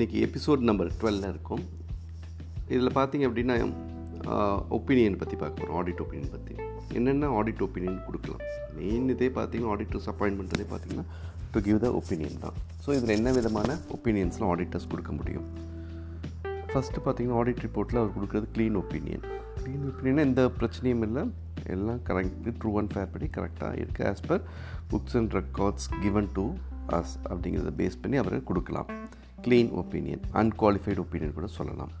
இன்றைக்கி episode number டுவெல்ல இருக்கும். இதில் பார்த்தீங்க அப்படின்னா ஒப்பீனியன் பற்றி பார்க்க போகிறோம் ஆடிட் ஒப்பீனியன் பற்றி என்னென்ன ஆடிட் ஒப்பீனியன் கொடுக்கலாம்? மெயின் இதே பார்த்தீங்கன்னா ஆடிட்டர்ஸ் அப்பாயின்ட் பண்ணுறதே டு கிவ் த ஒப்பீனியன் தான். ஸோ இதில் என்ன விதமான ஒப்பீனியன்ஸ்லாம் ஆடிட்டர்ஸ் கொடுக்க முடியும்? ஃபஸ்ட்டு பார்த்தீங்கன்னா ஆடிட் ரிப்போர்ட்டில் அவர் கொடுக்குறது க்ளீன் ஒப்பீனியன் க்ளீன் ஒப்பீனியன் எந்த பிரச்சனையும் இல்லை. எல்லாம் கரெக்ட் ட்ரூ அண்ட் ஃபேர் படி கரெக்டாக இருக்குது as per books and records given to us அப்படிங்கிறத பேஸ் பண்ணி அவர் கொடுக்கலாம். க்ளீன் ஒப்பீனியன் அன்குவாலிஃபைடு ஒப்பீனியன் கூட சொல்லலாம்.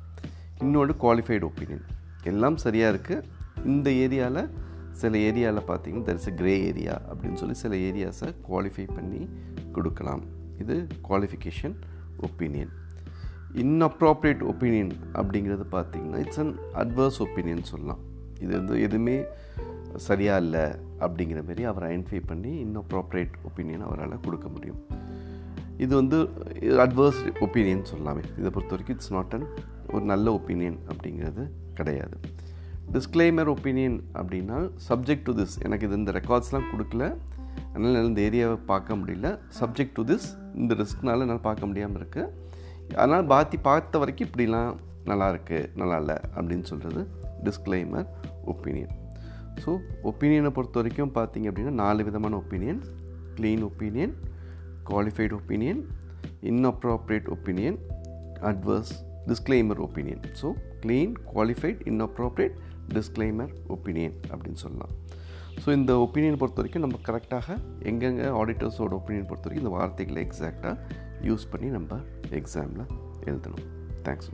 இன்னொன்று குவாலிஃபைடு ஒப்பீனியன் எல்லாம் சரியாக இருக்குது இந்த ஏரியாவில் சில ஏரியாவில் பார்த்தீங்கன்னா there is a grey area அப்படின்னு சொல்லி சில ஏரியாஸை குவாலிஃபை பண்ணி கொடுக்கலாம். இது குவாலிஃபிகேஷன் ஒப்பீனியன் இன்அப்ராப்ரியேட் ஒப்பீனியன் அப்படிங்கிறது பார்த்தீங்கன்னா இட்ஸ் அன் அட்வர்ஸ் ஒப்பீனியன் சொல்லலாம். இது வந்து எதுவுமே சரியாக இல்லை அப்படிங்கிற மாரி அவர் ஐடென்டிஃபை பண்ணி இன்அப்ராப்ரியேட் ஒப்பீனியன் அவரால் கொடுக்க முடியும். இது வந்து அட்வர்ஸ் ஒப்பீனியன் சொல்லலாமே இதை பொறுத்த வரைக்கும் இட்ஸ் நாட் அன் ஒரு நல்ல ஒப்பீனியன் அப்படிங்கிறது கிடையாது. டிஸ்க்ளைமர் ஒப்பீனியன் அப்படின்னா சப்ஜெக்ட் டு திஸ் எனக்கு இது இந்த ரெக்கார்ட்ஸ்லாம் கொடுக்கல. அதனால் இந்த ஏரியாவை பார்க்க முடியல. சப்ஜெக்ட் டு திஸ் இந்த ரிஸ்க்னால என்னால் பார்க்க முடியாமல் இருக்குது அதனால் பாத்தி பார்த்த வரைக்கும் இப்படிலாம் நல்லா இருக்குது நல்லா இல்லை அப்படின்னு சொல்கிறது டிஸ்க்ளைமர் ஒப்பீனியன் ஸோ ஒப்பீனியனை பொறுத்த வரைக்கும் பார்த்தீங்க அப்படின்னா நாலு விதமான opinion clean opinion qualified opinion inappropriate opinion adverse disclaimer opinion so clean qualified inappropriate disclaimer opinion அப்படின்னு சொல்லலாம். ஸோ இந்த ஒப்பீனியன் பொறுத்த வரைக்கும் நம்ம கரெக்டாக எங்கெங்கே ஆடிட்டர்ஸோட ஒப்பீனியன் பொறுத்த வரைக்கும் இந்த வார்த்தைகளை எக்ஸாக்டாக யூஸ் பண்ணி நம்ம எக்ஸாமில் எழுதணும். தேங்க்ஸ்